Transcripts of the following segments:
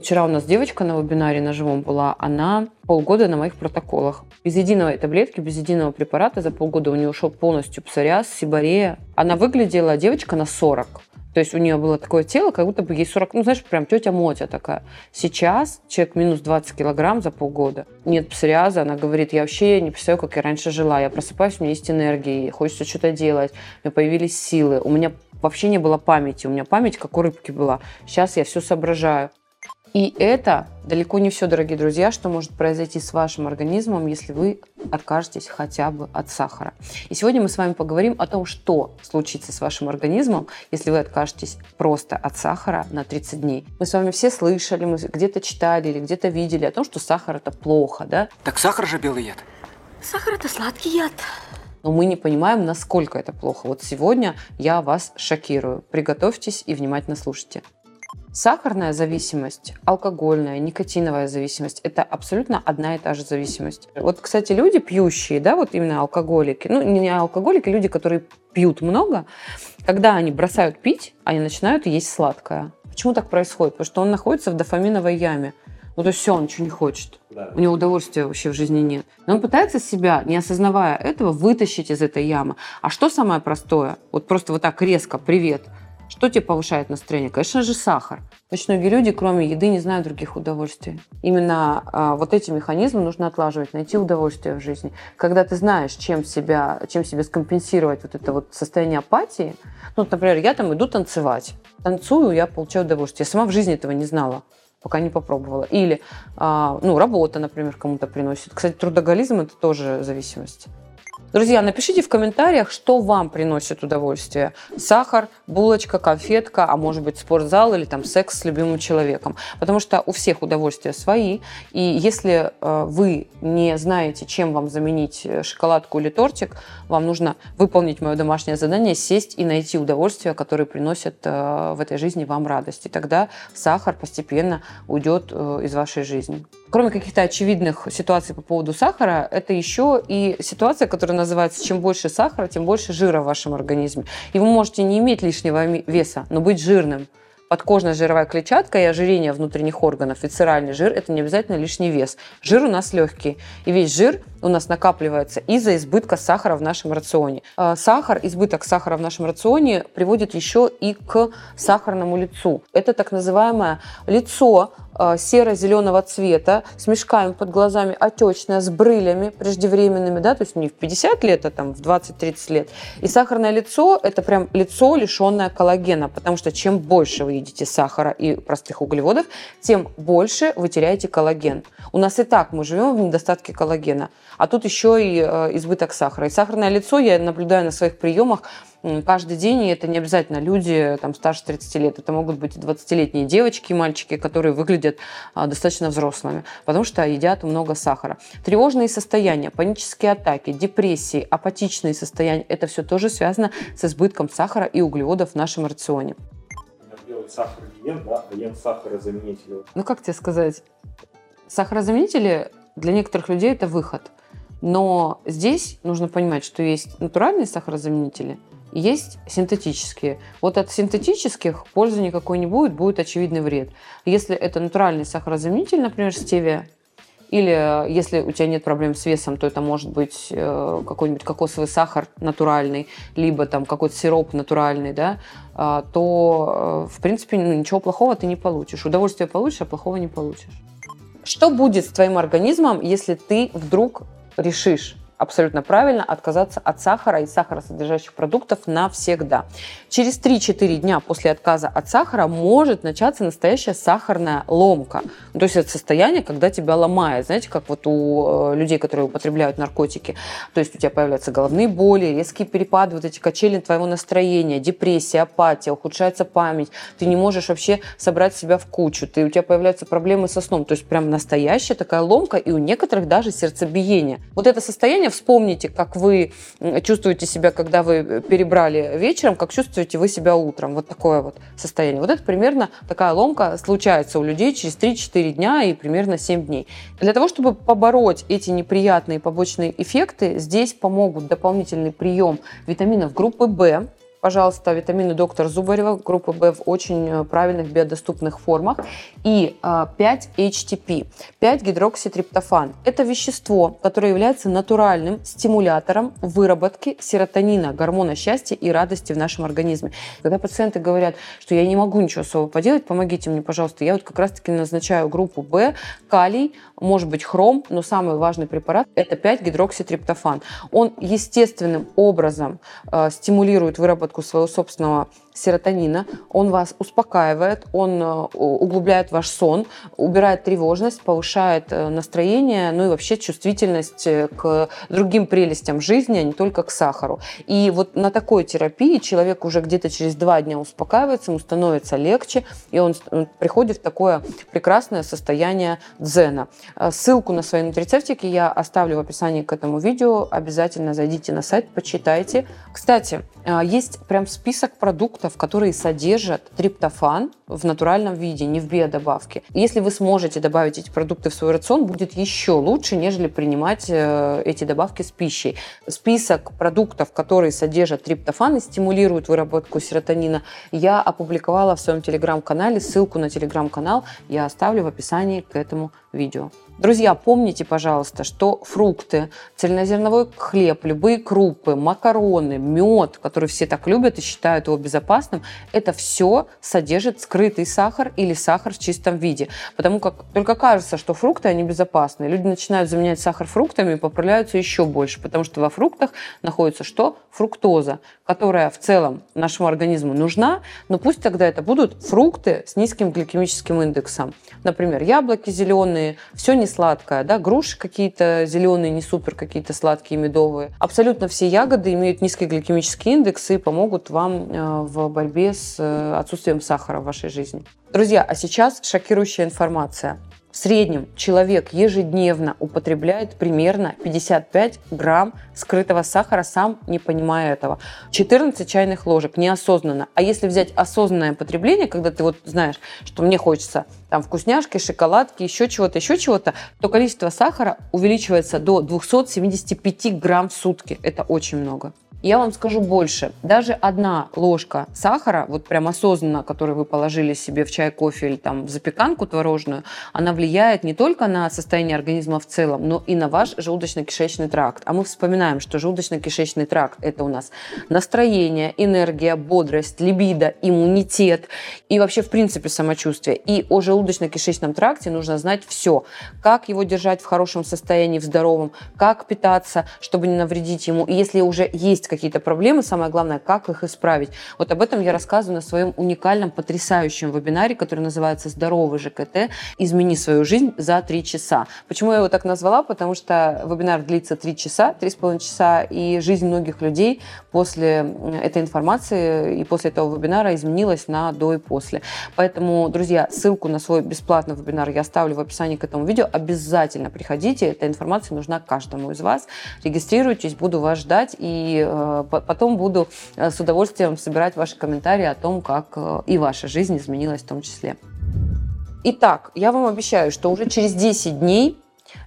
Вот вчера у нас девочка на вебинаре на живом была, она полгода на моих протоколах. Без единой таблетки, без единого препарата за полгода у нее ушел полностью псориаз, сибарея. Она выглядела, девочка, на 40. То есть у нее было такое тело, как будто бы ей 40, ну, знаешь, прям тетя Мотя такая. Сейчас человек минус 20 килограмм за полгода. Нет псориаза, она говорит, я вообще не представляю, как я раньше жила. Я просыпаюсь, у меня есть энергия, хочется что-то делать, у меня появились силы. У меня вообще не было памяти, у меня память как у рыбки была. Сейчас я все соображаю. И это далеко не все, дорогие друзья, что может произойти с вашим организмом, если вы откажетесь хотя бы от сахара. И сегодня мы с вами поговорим о том, что случится с вашим организмом, если вы откажетесь просто от сахара на 30 дней. Мы с вами все слышали, мы где-то читали или где-то видели о том, что сахар это плохо, да? Так сахар же белый яд. Сахар это сладкий яд. Но мы не понимаем, насколько это плохо. Вот сегодня я вас шокирую. Приготовьтесь и внимательно слушайте. Сахарная зависимость, алкогольная, никотиновая зависимость – это абсолютно одна и та же зависимость. Вот, кстати, люди пьющие, да, вот именно алкоголики, ну, не алкоголики, люди, которые пьют много, когда они бросают пить, они начинают есть сладкое. Почему так происходит? Потому что он находится в дофаминовой яме. Ну, то есть все, он ничего не хочет. Да. У него удовольствия вообще в жизни нет. Но он пытается себя, не осознавая этого, вытащить из этой ямы. А что самое простое? Вот просто вот так резко, привет – что тебе повышает настроение? Конечно же, сахар. Очень многие люди, кроме еды, не знают других удовольствий. Именно а, вот эти механизмы нужно отлаживать, найти удовольствие в жизни. Когда ты знаешь, чем, себя, чем себе скомпенсировать вот это вот состояние апатии, ну, например, я там иду танцевать. Танцую, я получаю удовольствие. Я сама в жизни этого не знала пока не попробовала. Или, а, ну, работа, например, кому-то приносит. Кстати, трудоголизм – это тоже зависимость. Друзья, напишите в комментариях, что вам приносит удовольствие. Сахар, булочка, конфетка, а может быть спортзал или там секс с любимым человеком. Потому что у всех удовольствия свои. И если э, вы не знаете, чем вам заменить э, шоколадку или тортик, вам нужно выполнить мое домашнее задание, сесть и найти удовольствия, которые приносят э, в этой жизни вам радость. И тогда сахар постепенно уйдет из вашей жизни. Кроме каких-то очевидных ситуаций по поводу сахара, это еще и ситуация, которая называется «чем больше сахара, тем больше жира в вашем организме». И вы можете не иметь лишнего веса, но быть жирным. Подкожная жировая клетчатка и ожирение внутренних органов, висцеральный жир – это не обязательно лишний вес. Жир у нас легкий. И весь жир у нас накапливается из-за избытка сахара в нашем рационе. А, сахар, избыток сахара в нашем рационе приводит еще и к сахарному лицу. Это так называемое лицо серо-зеленого цвета, с мешками под глазами, отечное, с брылями преждевременными, да, то есть не в 50 лет, а там в 20-30 лет. И сахарное лицо – это прям лицо, лишенное коллагена, потому что чем больше вы едите сахара и простых углеводов, тем больше вы теряете коллаген. У нас и так мы живем в недостатке коллагена, а тут еще и э, избыток сахара. И сахарное лицо я наблюдаю на своих приемах каждый день, и это не обязательно люди там, старше 30 лет, это могут быть 20-летние девочки и мальчики, которые выглядят а, достаточно взрослыми, потому что едят много сахара. Тревожные состояния, панические атаки, депрессии, апатичные состояния, это все тоже связано с избытком сахара и углеводов в нашем рационе. Сахар не ем, да, а ем сахарозаменители. Ну, как тебе сказать? Сахарозаменители для некоторых людей это выход. Но здесь нужно понимать, что есть натуральные сахарозаменители – есть синтетические. Вот от синтетических пользы никакой не будет, будет очевидный вред. Если это натуральный сахарозаменитель, например, стевия, или если у тебя нет проблем с весом, то это может быть э, какой-нибудь кокосовый сахар натуральный, либо там какой-то сироп натуральный, да, э, то, э, в принципе, ну, ничего плохого ты не получишь. Удовольствие получишь, а плохого не получишь. Что будет с твоим организмом, если ты вдруг решишь абсолютно правильно отказаться от сахара и сахаросодержащих продуктов навсегда. Через 3-4 дня после отказа от сахара может начаться настоящая сахарная ломка. То есть это состояние, когда тебя ломает. Знаете, как вот у э, людей, которые употребляют наркотики. То есть у тебя появляются головные боли, резкие перепады, вот эти качели твоего настроения, депрессия, апатия, ухудшается память. Ты не можешь вообще собрать себя в кучу. Ты, у тебя появляются проблемы со сном. То есть прям настоящая такая ломка, и у некоторых даже сердцебиение. Вот это состояние вспомните, как вы чувствуете себя, когда вы перебрали вечером, как чувствуете вы себя утром. Вот такое вот состояние. Вот это примерно такая ломка случается у людей через 3-4 дня и примерно 7 дней. Для того, чтобы побороть эти неприятные побочные эффекты, здесь помогут дополнительный прием витаминов группы В, пожалуйста, витамины доктор Зубарева, группа В в очень э, правильных биодоступных формах. И 5-HTP, 5-гидрокситриптофан. Это вещество, которое является натуральным стимулятором выработки серотонина, гормона счастья и радости в нашем организме. Когда пациенты говорят, что я не могу ничего особо поделать, помогите мне, пожалуйста. Я вот как раз-таки назначаю группу В, калий, может быть хром, но самый важный препарат – это 5-гидрокситриптофан. Он естественным образом э, стимулирует выработку своего собственного серотонина, он вас успокаивает, он э, углубляет ваш сон, убирает тревожность, повышает э, настроение, ну и вообще чувствительность э, к другим прелестям жизни, а не только к сахару. И вот на такой терапии человек уже где-то через два дня успокаивается, ему становится легче, и он приходит в такое прекрасное состояние дзена. Ссылку на свои нутрицептики я оставлю в описании к этому видео. Обязательно зайдите на сайт, почитайте. Кстати, есть прям список продуктов, продуктов, которые содержат триптофан в натуральном виде, не в биодобавке. Если вы сможете добавить эти продукты в свой рацион, будет еще лучше, нежели принимать э, эти добавки с пищей. Список продуктов, которые содержат триптофан и стимулируют выработку серотонина, я опубликовала в своем телеграм-канале. Ссылку на телеграм-канал я оставлю в описании к этому видео. Друзья, помните, пожалуйста, что фрукты, цельнозерновой хлеб, любые крупы, макароны, мед, которые все так любят и считают его безопасным, это все содержит скрытый сахар или сахар в чистом виде. Потому как только кажется, что фрукты, они безопасны. Люди начинают заменять сахар фруктами и поправляются еще больше, потому что во фруктах находится что? Фруктоза, которая в целом нашему организму нужна, но пусть тогда это будут фрукты с низким гликемическим индексом. Например, яблоки зеленые, все не сладкое, да, груши какие-то зеленые, не супер какие-то сладкие, медовые. Абсолютно все ягоды имеют низкий гликемический индекс и помогут вам э, в борьбе с э, отсутствием сахара в вашей жизни. Друзья, а сейчас шокирующая информация. В среднем человек ежедневно употребляет примерно 55 грамм скрытого сахара, сам не понимая этого. 14 чайных ложек неосознанно. А если взять осознанное потребление, когда ты вот знаешь, что мне хочется там вкусняшки, шоколадки, еще чего-то, еще чего-то, то количество сахара увеличивается до 275 грамм в сутки. Это очень много. Я вам скажу больше. Даже одна ложка сахара, вот прям осознанно, которую вы положили себе в чай, кофе или там в запеканку творожную, она влияет не только на состояние организма в целом, но и на ваш желудочно-кишечный тракт. А мы вспоминаем, что желудочно-кишечный тракт – это у нас настроение, энергия, бодрость, либидо, иммунитет и вообще, в принципе, самочувствие. И о желудочно-кишечном тракте нужно знать все. Как его держать в хорошем состоянии, в здоровом, как питаться, чтобы не навредить ему. И если уже есть какие-то проблемы, самое главное, как их исправить. Вот об этом я рассказываю на своем уникальном, потрясающем вебинаре, который называется «Здоровый ЖКТ. Измени свою жизнь за три часа». Почему я его так назвала? Потому что вебинар длится три часа, три с половиной часа, и жизнь многих людей после этой информации и после этого вебинара изменилась на до и после. Поэтому, друзья, ссылку на свой бесплатный вебинар я оставлю в описании к этому видео. Обязательно приходите, эта информация нужна каждому из вас. Регистрируйтесь, буду вас ждать и э, потом буду э, с удовольствием собирать ваши комментарии о том, как э, и ваша жизнь изменилась в том числе. Итак, я вам обещаю, что уже через 10 дней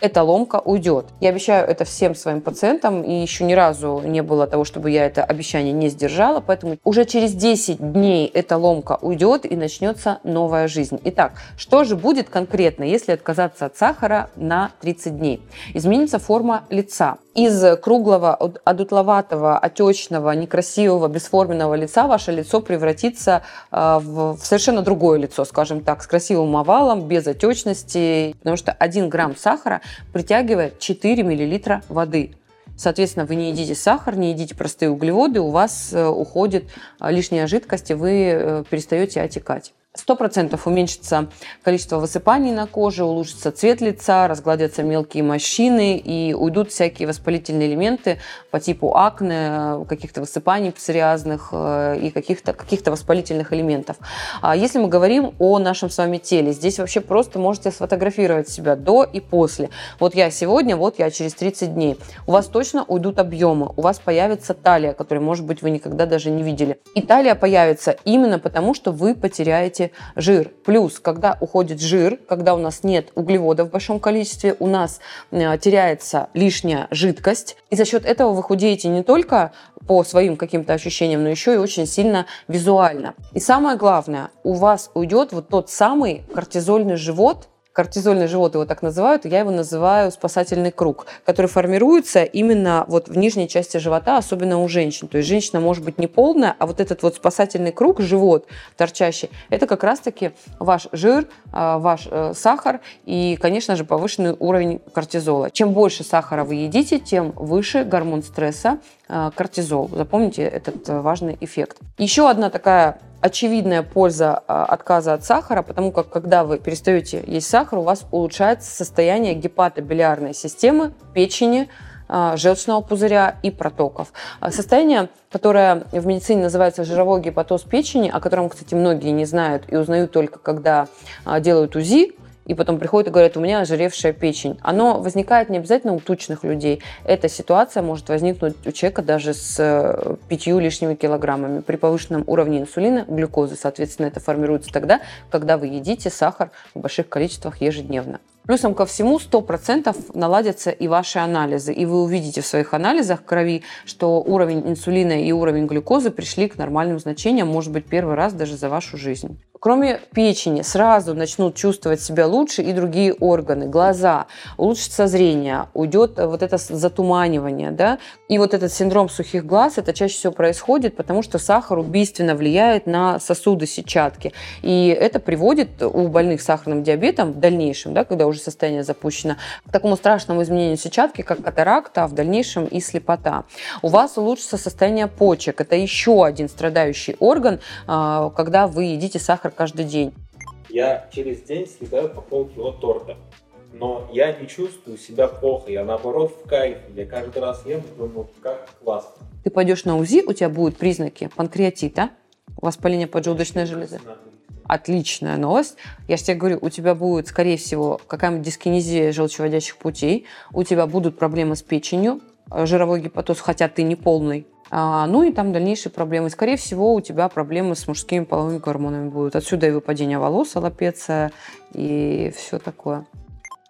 эта ломка уйдет. Я обещаю это всем своим пациентам, и еще ни разу не было того, чтобы я это обещание не сдержала, поэтому уже через 10 дней эта ломка уйдет и начнется новая жизнь. Итак, что же будет конкретно, если отказаться от сахара на 30 дней? Изменится форма лица. Из круглого, одутловатого, отечного, некрасивого, бесформенного лица ваше лицо превратится а, в совершенно другое лицо, скажем так, с красивым овалом, без отечности, потому что 1 грамм сахара притягивает 4 мл воды. Соответственно, вы не едите сахар, не едите простые углеводы, у вас э, уходит э, лишняя жидкость, и вы э, перестаете отекать. 100% уменьшится количество высыпаний на коже, улучшится цвет лица, разгладятся мелкие морщины и уйдут всякие воспалительные элементы по типу акне, каких-то высыпаний псориазных э, и каких-то каких воспалительных элементов. А если мы говорим о нашем с вами теле, здесь вообще просто можете сфотографировать себя до и после. Вот я сегодня, вот я через 30 дней. У вас точно уйдут объемы, у вас появится талия, которую, может быть, вы никогда даже не видели. И талия появится именно потому, что вы потеряете жир. Плюс, когда уходит жир, когда у нас нет углеводов в большом количестве, у нас э, теряется лишняя жидкость. И за счет этого вы худеете не только по своим каким-то ощущениям, но еще и очень сильно визуально. И самое главное, у вас уйдет вот тот самый кортизольный живот, кортизольный живот его так называют, я его называю спасательный круг, который формируется именно вот в нижней части живота, особенно у женщин. То есть женщина может быть не полная, а вот этот вот спасательный круг, живот торчащий, это как раз-таки ваш жир, а, ваш э, сахар и, конечно же, повышенный уровень кортизола. Чем больше сахара вы едите, тем выше гормон стресса э, кортизол. Запомните этот э, важный эффект. Еще одна такая очевидная польза а, отказа от сахара, потому как когда вы перестаете есть сахар, у вас улучшается состояние гепатобилиарной системы, печени, а, желчного пузыря и протоков. А, состояние, которое в медицине называется жировой гепатоз печени, о котором, кстати, многие не знают и узнают только когда делают УЗИ, и потом приходят и говорят, у меня ожиревшая печень. Оно возникает не обязательно у тучных людей. Эта ситуация может возникнуть у человека даже с э, пятью лишними килограммами. При повышенном уровне инсулина, глюкозы, соответственно, это формируется тогда, когда вы едите сахар в больших количествах ежедневно. Плюсом ко всему 100% наладятся и ваши анализы. И вы увидите в своих анализах крови, что уровень инсулина и уровень глюкозы пришли к нормальным значениям, может быть, первый раз даже за вашу жизнь. Кроме печени, сразу начнут чувствовать себя лучше и другие органы, глаза, улучшится зрение, уйдет вот это затуманивание, да, и вот этот синдром сухих глаз, это чаще всего происходит, потому что сахар убийственно влияет на сосуды сетчатки, и это приводит у больных сахарным диабетом в дальнейшем, да, когда уже состояние запущено, к такому страшному изменению сетчатки, как катаракта, а в дальнейшем и слепота. У вас улучшится состояние почек, это еще один страдающий орган, а, когда вы едите сахар каждый день. Я через день съедаю по полкило торта. Но я не чувствую себя плохо, я наоборот в кайфе. Я каждый раз ем и думаю, как классно. Ты пойдешь на УЗИ, у тебя будут признаки панкреатита, воспаления поджелудочной железы. Отличная новость. Я же тебе говорю, у тебя будет, скорее всего, какая-нибудь дискинезия желчеводящих путей, у тебя будут проблемы с печенью, э, жировой гепатоз, хотя ты не полный, а, ну и там дальнейшие проблемы. Скорее всего, у тебя проблемы с мужскими половыми гормонами будут. Отсюда и выпадение волос, аллопеция и все такое.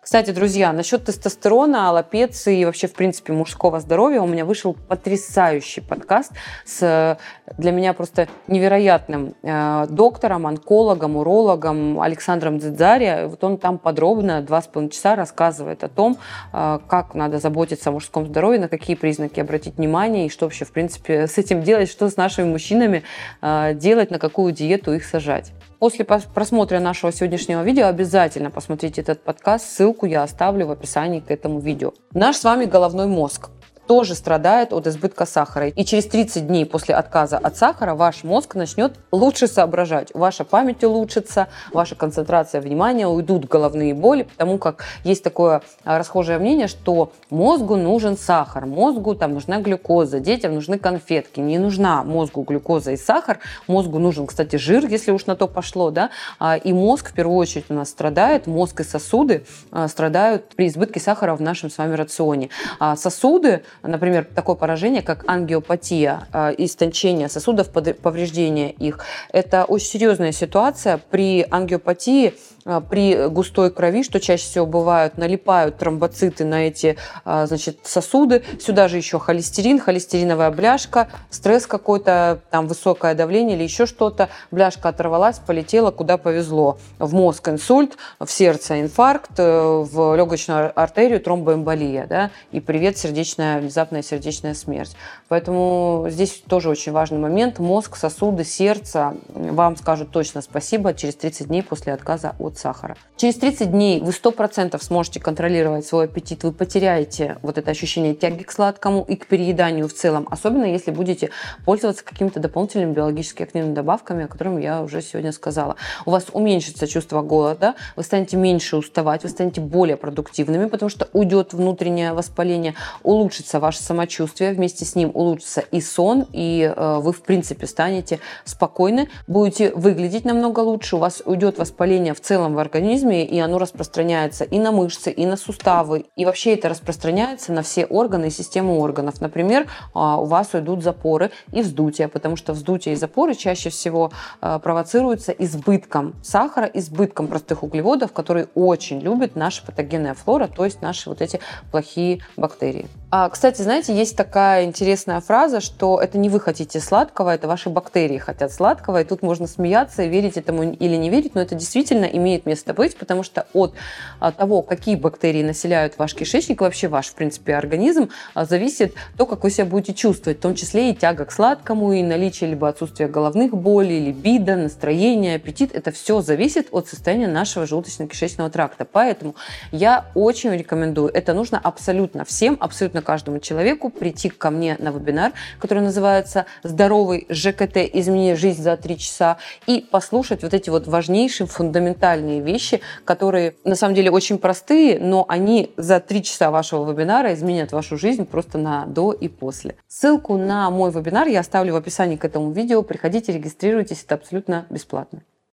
Кстати, друзья, насчет тестостерона, аллопеции и вообще, в принципе, мужского здоровья у меня вышел потрясающий подкаст с для меня просто невероятным э, доктором, онкологом, урологом Александром Дзидзари. Вот он там подробно два с половиной часа рассказывает о том, э, как надо заботиться о мужском здоровье, на какие признаки обратить внимание и что вообще, в принципе, с этим делать, что с нашими мужчинами э, делать, на какую диету их сажать. После просмотра нашего сегодняшнего видео обязательно посмотрите этот подкаст. Ссылку я оставлю в описании к этому видео. Наш с вами головной мозг тоже страдает от избытка сахара. И через 30 дней после отказа от сахара ваш мозг начнет лучше соображать. Ваша память улучшится, ваша концентрация внимания, уйдут головные боли, потому как есть такое а, расхожее мнение, что мозгу нужен сахар, мозгу там нужна глюкоза, детям нужны конфетки. Не нужна мозгу глюкоза и сахар, мозгу нужен, кстати, жир, если уж на то пошло, да, а, и мозг в первую очередь у нас страдает, мозг и сосуды а, страдают при избытке сахара в нашем с вами рационе. Сосуды например, такое поражение, как ангиопатия, э, истончение сосудов, повреждение их. Это очень серьезная ситуация. При ангиопатии а, при густой крови, что чаще всего бывают, налипают тромбоциты на эти а, значит, сосуды. Сюда же еще холестерин, холестериновая бляшка, стресс какой-то, там высокое давление или еще что-то. Бляшка оторвалась, полетела, куда повезло. В мозг инсульт, в сердце инфаркт, э, в легочную артерию тромбоэмболия. Да? И привет, сердечная, внезапная сердечная смерть. Поэтому здесь тоже очень важный момент. Мозг, сосуды, сердце вам скажут точно спасибо через 30 дней после отказа от сахара. Через 30 дней вы 100% сможете контролировать свой аппетит, вы потеряете вот это ощущение тяги к сладкому и к перееданию в целом, особенно если будете пользоваться какими-то дополнительными биологически активными добавками, о которых я уже сегодня сказала. У вас уменьшится чувство голода, вы станете меньше уставать, вы станете более продуктивными, потому что уйдет внутреннее воспаление, улучшится улучшится ваше самочувствие, вместе с ним улучшится и сон, и э, вы, в принципе, станете спокойны, будете выглядеть намного лучше, у вас уйдет воспаление в целом в организме, и оно распространяется и на мышцы, и на суставы, и вообще это распространяется на все органы и систему органов. Например, а, у вас уйдут запоры и вздутие, потому что вздутие и запоры чаще всего э, провоцируются избытком сахара, избытком простых углеводов, которые очень любит наша патогенная флора, то есть наши вот эти плохие бактерии. А, кстати, знаете, есть такая интересная фраза, что это не вы хотите сладкого, это ваши бактерии хотят сладкого, и тут можно смеяться, верить этому или не верить, но это действительно имеет место быть, потому что от а, того, какие бактерии населяют ваш кишечник, вообще ваш, в принципе, организм, а, зависит то, как вы себя будете чувствовать, в том числе и тяга к сладкому, и наличие либо отсутствия головных болей, либидо, настроения, аппетит. Это все зависит от состояния нашего желудочно-кишечного тракта. Поэтому я очень рекомендую, это нужно абсолютно всем, абсолютно абсолютно каждому человеку прийти ко мне на вебинар, который называется «Здоровый ЖКТ. Измени жизнь за три часа» и послушать вот эти вот важнейшие, фундаментальные вещи, которые на самом деле очень простые, но они за три часа вашего вебинара изменят вашу жизнь просто на до и после. Ссылку на мой вебинар я оставлю в описании к этому видео. Приходите, регистрируйтесь, это абсолютно бесплатно.